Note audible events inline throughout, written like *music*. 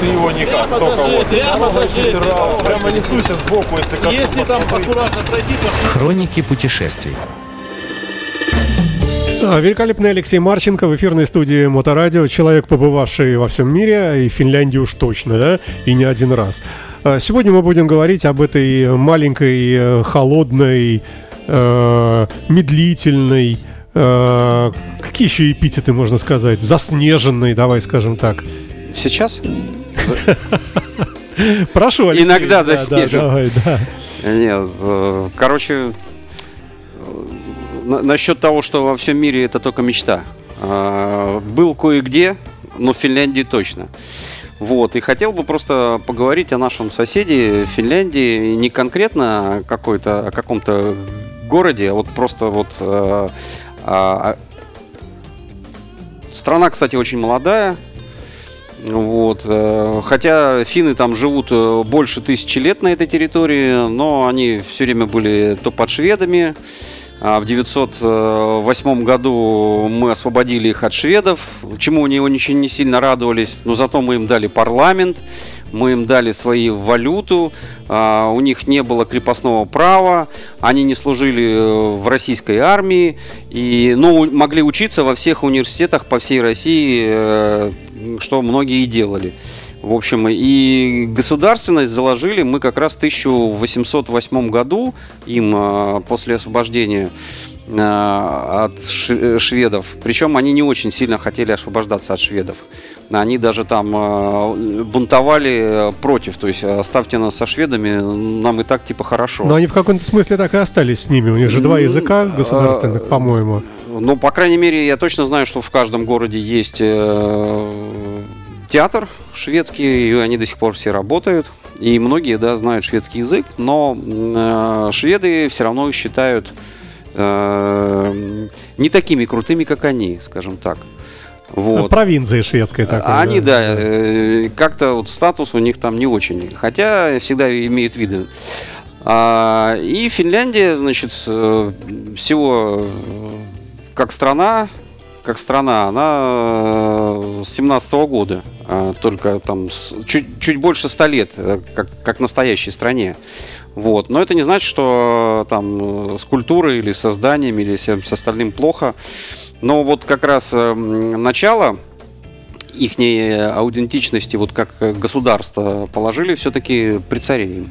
Ты его никак, только вот. Прямо несуйся сбоку, если коснусь. Если там аккуратно пройти, то Хроники путешествий. Да, великолепный Алексей Марченко в эфирной студии Моторадио. Человек, побывавший во всем мире, и в Финляндии уж точно, да, и не один раз. А, Сегодня мы будем говорить об этой маленькой, э, холодной, э, медлительной, э, какие еще эпитеты можно сказать, заснеженной, давай скажем так. Сейчас? Прошу, Алексей. Иногда Да, да, заснежен. давай, да. Нет, э, короче, э, на- насчет того, что во всем мире это только мечта. А, Был кое-где, но в Финляндии точно. Вот, и хотел бы просто поговорить о нашем соседе Финляндии, не конкретно какой-то, о каком-то городе, а вот просто вот э, а, а, страна, кстати, очень молодая, вот. э, Хотя финны там живут э, больше тысячи лет на этой территории, но они все время были то под шведами. А в 908 году мы освободили их от шведов, чему они очень не сильно радовались, но зато мы им дали парламент, мы им дали свои валюту, а, у них не было крепостного права, они не служили э, в российской армии, и, ну, могли учиться во всех университетах по всей России, что многие и делали. В общем, и государственность заложили мы как раз в 1808 году им э, после освобождения э, от шведов. Причем они не очень сильно хотели освобождаться от шведов. Они даже там э, бунтовали э, против, то есть оставьте нас со шведами, нам и так типа хорошо. Но они в каком-то смысле так и остались с ними. У них же два М, языка а, государственных, по-моему. Ну, по крайней мере, я точно знаю, что в каждом городе есть э, театр шведский, они до сих пор все работают. И многие, да, знают шведский язык, но э, шведы все равно считают э, не такими крутыми, как они, скажем так. Вот. Провинции шведской такой. Они, да, э, как-то вот статус у них там не очень. Хотя всегда имеют виды. А, и Финляндия, значит, э, всего э, как страна, как страна, она э, с 17 года, только там чуть, чуть больше 100 лет, э, как, как настоящей стране. Вот. Но это не значит, что там э, с культурой или со зданиями или с остальным плохо. Но вот как раз э, начало их аутентичности, вот как э, государство положили все-таки при царе.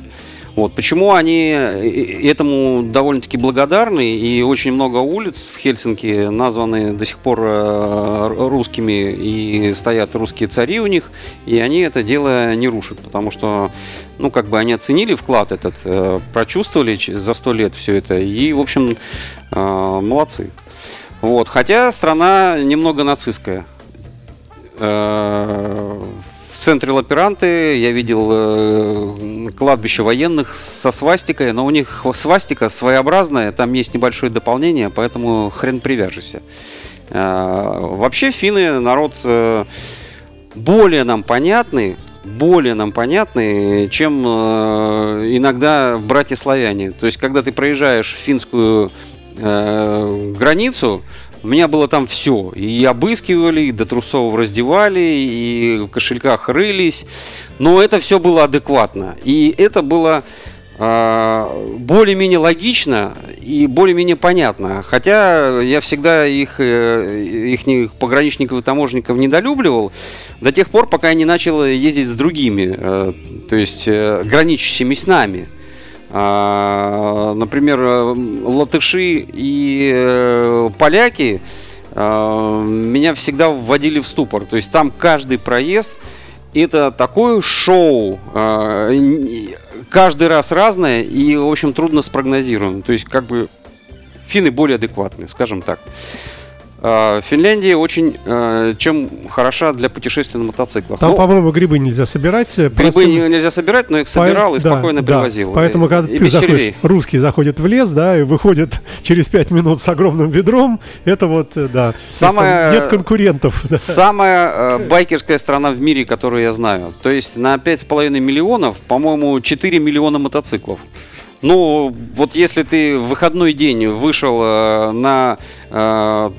Вот. Почему они э, этому довольно-таки благодарны, и очень много улиц в Хельсинки названы до сих пор э, русскими, и стоят русские цари у них, и они это дело не рушат, потому что, ну, как бы они оценили вклад этот, э, прочувствовали за сто лет все это, и, в общем, молодцы. Вот. Хотя страна немного нацистская. В центре Лаперанты я видел э, кладбище военных со свастикой, но у них свастика своеобразная, там есть небольшое дополнение, поэтому хрен привяжешься. Э, Вообще финны народ э, более нам понятный, более нам понятный, чем э, иногда братья-славяне. То есть, когда ты проезжаешь финскую э, границу, у меня было там все. И обыскивали, и до трусов раздевали, и в кошельках рылись. Но это все было адекватно. И это было а, более-менее логично и более-менее понятно. Хотя я всегда их, их пограничников и таможенников недолюбливал до тех пор, пока я не начал ездить с другими, э, то есть э, граничащими с нами. А, Например, э, латыши и э, поляки э, меня всегда вводили в ступор. То есть там каждый проезд это такое шоу, каждый раз разное и, в общем, трудно спрогнозируем. То есть, как бы, финны более адекватные, скажем так. А, Финляндия очень э, чем хороша для путешествий на мотоциклах. Там, Ну, по-моему, грибы нельзя собирать. э, грибы простым- не- нельзя собирать, но их По- собирал и да, спокойно да. привозил. Поэтому, И- когда и ты заходишь, червей. русский заходит в лес, да, и выходит *laughs* через пять минут с огромным ведром, это вот, э, да. Самое- Нет конкурентов. да. Самая э, байкерская страна в мире, которую я знаю. То есть на 5,5 миллионов, по-моему, 4 миллиона мотоциклов. Ну, вот если ты в выходной день вышел э, на, э,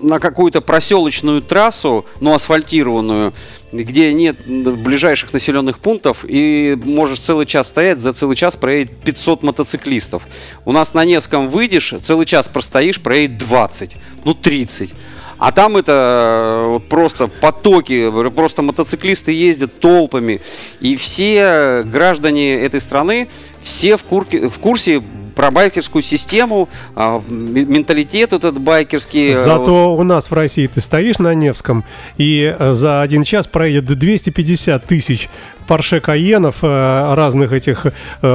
на какую-то проселочную трассу, ну, асфальтированную, где нет ближайших населенных пунктов, и можешь целый час стоять, за целый час проедет 500 мотоциклистов. У нас на Невском выйдешь, целый час простоишь, проедет 20, ну 30. А там это э, вот просто потоки, просто мотоциклисты ездят толпами. И все граждане этой страны, все в, курке, в курсе про байкерскую систему, а, менталитет этот байкерский. э, Зато у нас в России ты стоишь на Невском, и э, за один час проедет 250 тысяч Порше Каенов, э, разных этих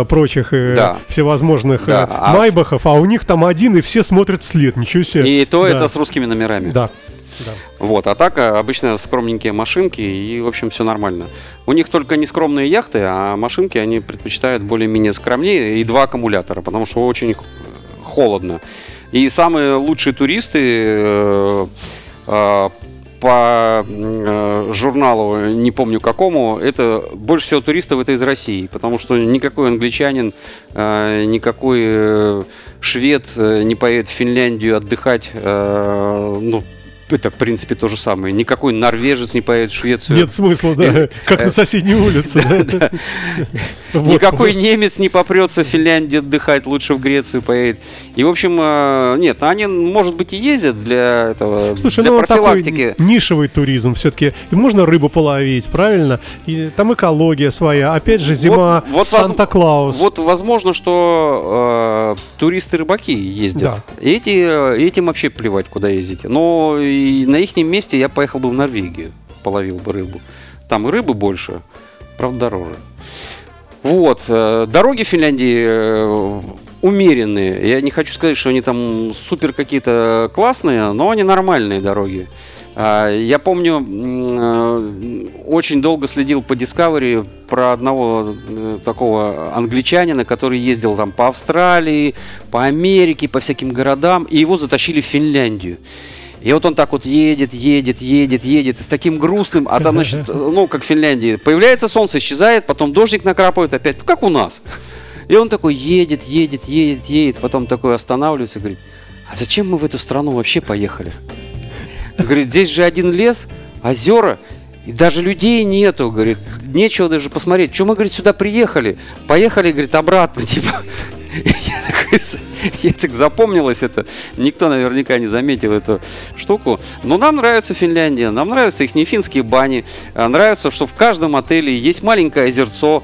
прочих Да. всевозможных Да, Майбахов, а у них там один, и все смотрят вслед, ничего себе. И то Да. это с русскими номерами. Да. Да. Вот, а так а, обычно скромненькие машинки, и, в общем, все нормально. У них только не скромные яхты, а машинки они предпочитают более-менее скромнее и два аккумулятора, потому что очень холодно. И самые лучшие туристы э, э, по э, журналу, не помню какому, это больше всего туристов это из России, потому что никакой англичанин, э, никакой э, швед э, не поедет в Финляндию отдыхать, э, ну, это, в принципе, то же самое. Никакой норвежец не поедет в Швецию. Нет смысла, да, как на соседней улице. *laughs* Никакой немец не попрется в Финляндию отдыхать, лучше в Грецию поедет. И, в общем, э, нет, они, может быть, и ездят для этого, Слушай, для ну он такой профилактики. нишевый туризм все-таки. И можно рыбу половить, правильно? И там экология своя. Опять же, зима, Вот- вот Санта-Клаус. Вот возможно, что э, туристы-рыбаки ездят. Да. Эти, э, этим вообще плевать, куда ездить. Но на их месте я поехал бы в Норвегию, половил бы рыбу. Там и рыбы больше, правда, дороже. Вот. э, Дороги в Финляндии э, умеренные. Я не хочу сказать, что они там супер какие-то классные, но они нормальные дороги. А, Я помню, э, очень долго следил по Discovery про одного такого англичанина, который ездил там по Австралии, по Америке, по всяким городам, и его затащили в Финляндию. И вот он так вот едет, едет, едет, едет, и с таким грустным, а там, значит, *laughs* ну, как в Финляндии, появляется солнце, исчезает, потом дождик накрапывает опять, ну, как у нас. И он такой едет, едет, едет, едет, потом такой останавливается и говорит, а зачем мы в эту страну вообще поехали? Говорит, здесь же один лес, озера, и даже людей нету, говорит, нечего даже посмотреть. Что мы, говорит, сюда приехали? Поехали, говорит, обратно, *laughs* типа. Я, такой с- я так запомнилось это. Никто наверняка не заметил эту штуку. Но нам нравится Финляндия, нам нравятся их финские бани. А, Нравится, что в каждом отеле есть маленькое озерцо,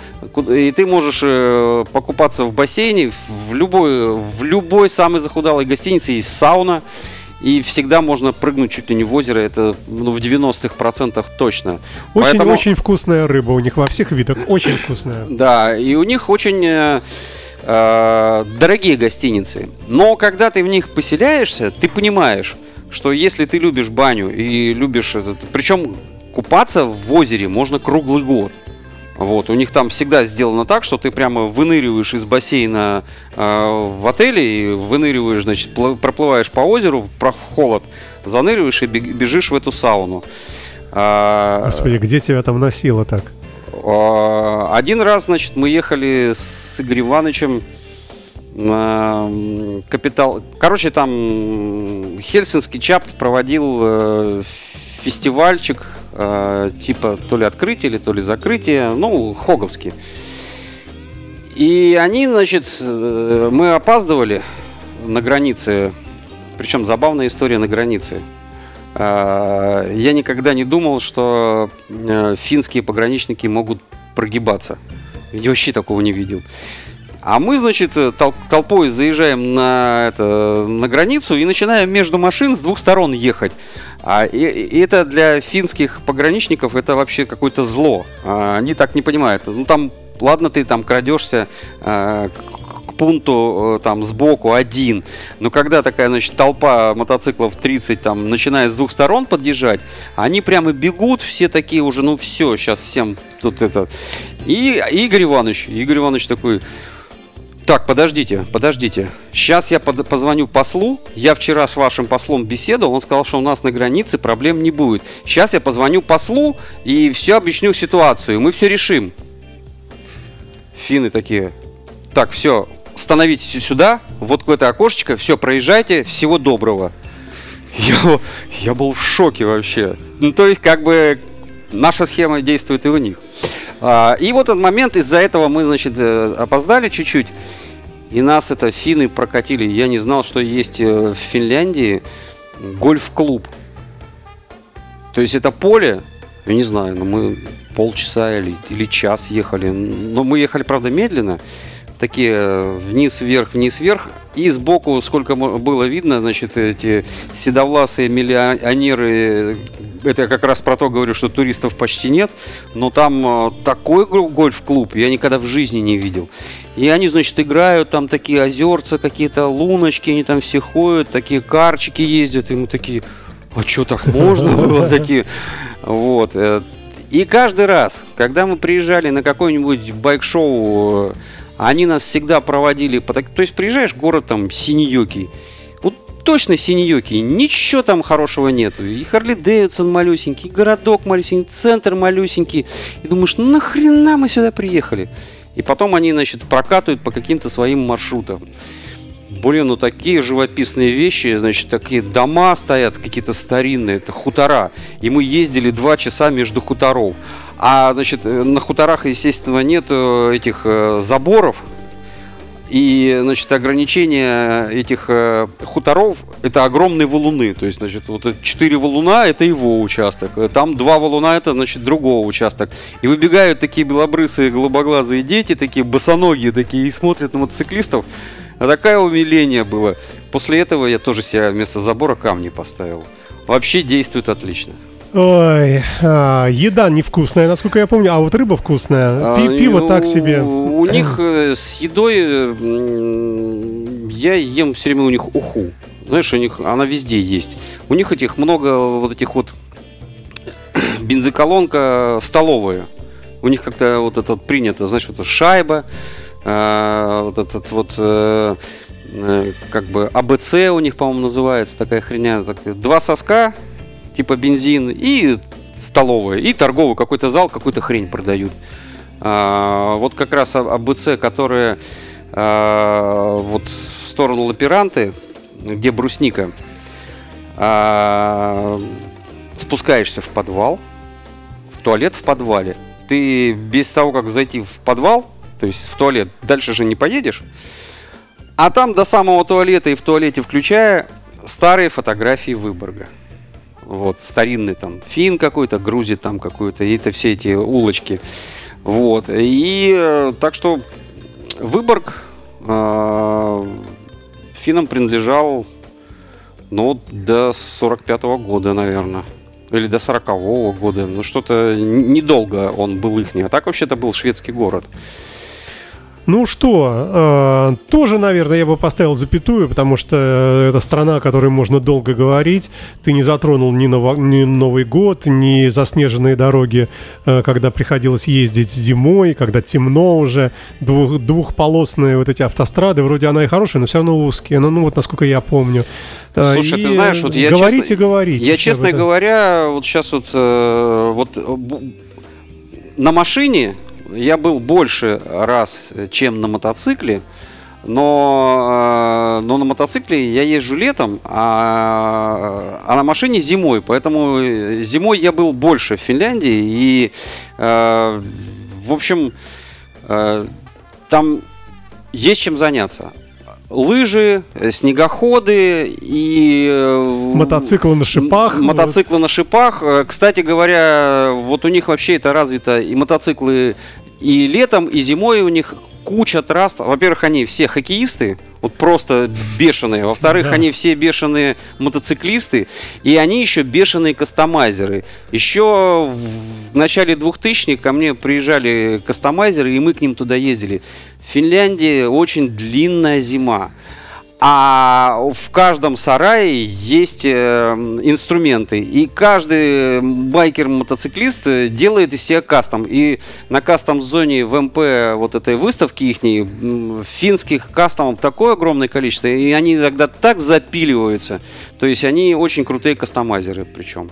и ты можешь э, покупаться в бассейне. В любой, в любой самой захудалой гостинице есть сауна. И всегда можно прыгнуть чуть ли не в озеро, это ну, в 90-х процентах точно. Поэтому- Очень-очень вкусная рыба у них во всех видах. Очень вкусная. Да, и у них очень э, дорогие гостиницы. Но когда ты в них поселяешься, ты понимаешь, что если ты любишь баню и любишь этот... Причем купаться в озере можно круглый год. Вот, у них там всегда сделано так, что ты прямо выныриваешь из бассейна э, в отеле и выныриваешь, значит, проплываешь по озеру, про холод, заныриваешь и бежишь в эту сауну. А, Господи, где тебя там носило так? А, Один раз, значит, мы ехали с Игорем Ивановичем капитал. Короче, там Хельсинский чапт проводил э, фестивальчик, э, типа то ли открытие, то ли закрытие, ну, хоговский. И они, значит, э, мы опаздывали на границе, причем забавная история на границе. А, Я никогда не думал, что э, финские пограничники могут прогибаться. Я вообще такого не видел. А мы, значит, э, тол- толпой заезжаем на, это, на границу и начинаем между машин с двух сторон ехать. А, и, и это для финских пограничников это вообще какое-то зло. А, они так не понимают. Ну там, ладно, ты там крадешься а, пункту э, там сбоку один. Но когда такая, значит, толпа мотоциклов 30 там начинает с двух сторон подъезжать, они прямо бегут, все такие уже, ну все, сейчас всем тут это. И Игорь Иванович, Игорь Иванович такой, так, подождите, подождите. Сейчас я под- позвоню послу. Я вчера с вашим послом беседовал. Он сказал, что у нас на границе проблем не будет. Сейчас я позвоню послу и все объясню ситуацию. Мы все решим. Финны такие. Так, все, становитесь сюда, вот в это окошечко, все, проезжайте, всего доброго. Я, я был в шоке вообще. Ну, то есть, как бы, наша схема действует и у них. А, и вот этот момент, из-за этого мы, значит, э, опоздали чуть-чуть. И нас это финны прокатили. Я не знал, что есть э, в Финляндии гольф-клуб. То есть это поле, я не знаю, но мы полчаса или, или час ехали. Но мы ехали, правда, медленно. Такие э, вниз-вверх, вниз-вверх. И сбоку, сколько было видно, значит, эти седовласые миллионеры. Это я как раз про то говорю, что туристов почти нет. Но там э, такой гол- гольф-клуб я никогда в жизни не видел. И они, значит, играют, там такие озерца, какие-то луночки, они там все ходят, такие карчики ездят, и мы такие, а что так можно *laughs* было такие? Вот. э, И каждый раз, когда мы приезжали на какое-нибудь байк-шоу, они нас всегда проводили по. То есть приезжаешь в город там Синьюки, вот точно Синьюки, ничего там хорошего нету. И Харли Дэвидсон малюсенький, и городок малюсенький, центр малюсенький. И думаешь, нахрена мы сюда приехали? И потом они, значит, прокатывают по каким-то своим маршрутам. Блин, ну такие живописные вещи, значит, такие дома стоят какие-то старинные, это хутора. И мы ездили два часа между хуторов. А, значит, э, на хуторах, естественно, нет этих э, заборов. И, значит, ограничение этих э, хуторов – это огромные валуны. То есть, значит, вот четыре валуна – это его участок. Там два валуна – это, значит, другого участок. И выбегают такие белобрысые, голубоглазые дети, такие босоногие такие, и смотрят на мотоциклистов. А такое умиление было. После этого я тоже себе вместо забора камни поставил. Вообще действует отлично. Ой, а, еда невкусная, насколько я помню, а вот рыба вкусная. Пи- А, пиво и так себе. У них э, с едой э, я ем все время у них уху. Знаешь, у них она везде есть. У них этих много вот этих вот *coughs* бензоколонка столовая. У них как-то вот это вот принято, знаешь, вот шайба, э, вот этот вот э, как бы АБЦ у них, по-моему, называется такая хрень. Два соска, типа бензин, и столовая, и торговый какой-то зал, какую-то хрень продают. А, вот как раз АБЦ, которые а, вот в сторону Лаперанты, где брусника, а, спускаешься в подвал, в туалет в подвале. Ты без того, как зайти в подвал, то есть в туалет, дальше же не поедешь. А там до самого туалета и в туалете включая старые фотографии Выборга. Вот, старинный там фин какой-то, грузит там какую-то, и это все эти улочки. Вот. И э, так что Выборг э, финнам принадлежал ну, до 45 года, наверное. Или до 40 года. Ну, что-то недолго он был ихний. А так вообще-то был шведский город. Ну что, э, тоже, наверное, я бы поставил запятую, потому что э, это страна, о которой можно долго говорить. Ты не затронул ни, Ново- ни Новый год, ни заснеженные дороги, э, когда приходилось ездить зимой, когда темно уже. Двух, двухполосные вот эти автострады, вроде она и хорошая, но все равно узкие. Ну, ну вот насколько я помню. Э, Слушай, и ты знаешь, вот я говорите, честно, говорите. Я, честно говоря, вот сейчас вот, э, вот на машине я был больше раз, э, чем на мотоцикле. Но, э, но на мотоцикле я езжу летом, а, а на машине зимой. Поэтому э, зимой я был больше в Финляндии. И, в общем, там есть чем заняться. Лыжи, э, снегоходы и... э, Мотоциклы на шипах, м- Мотоциклы на шипах. Э, Кстати говоря, вот у них вообще это развито и мотоциклы и летом, и зимой у них куча трасс. Во-первых, они все хоккеисты, вот просто бешеные. Во-вторых, Да. они все бешеные мотоциклисты, и они еще бешеные кастомайзеры. Еще в начале 2000-х ко мне приезжали кастомайзеры, и мы к ним туда ездили. В Финляндии очень длинная зима. А в каждом сарае есть э, инструменты. И каждый байкер-мотоциклист э, делает из себя кастом. И на кастом-зоне в МП вот этой выставки их финских кастомов такое огромное количество. И они иногда так запиливаются. То есть они очень крутые кастомайзеры причем.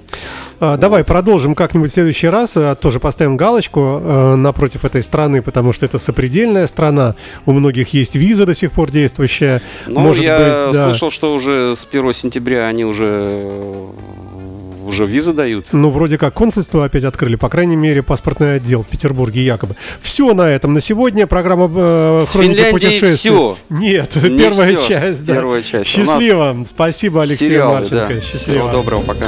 А, давай продолжим как-нибудь в следующий раз. А, тоже поставим галочку э, напротив этой страны, потому что это сопредельная страна. У многих есть виза до сих пор действующая. Ну, Может я быть, да. слышал, что уже с 1 сентября они уже уже визы дают. Ну, вроде как консульство опять открыли, по крайней мере, паспортный отдел в Петербурге якобы. Все на этом на сегодня. Программа э, С Хроники путешествий. все. Нет, Не первая все. часть. Да. Первая часть. Счастливо. Спасибо, Алексей Сериалы, Марченко. Да. Счастливо. Всего доброго, пока.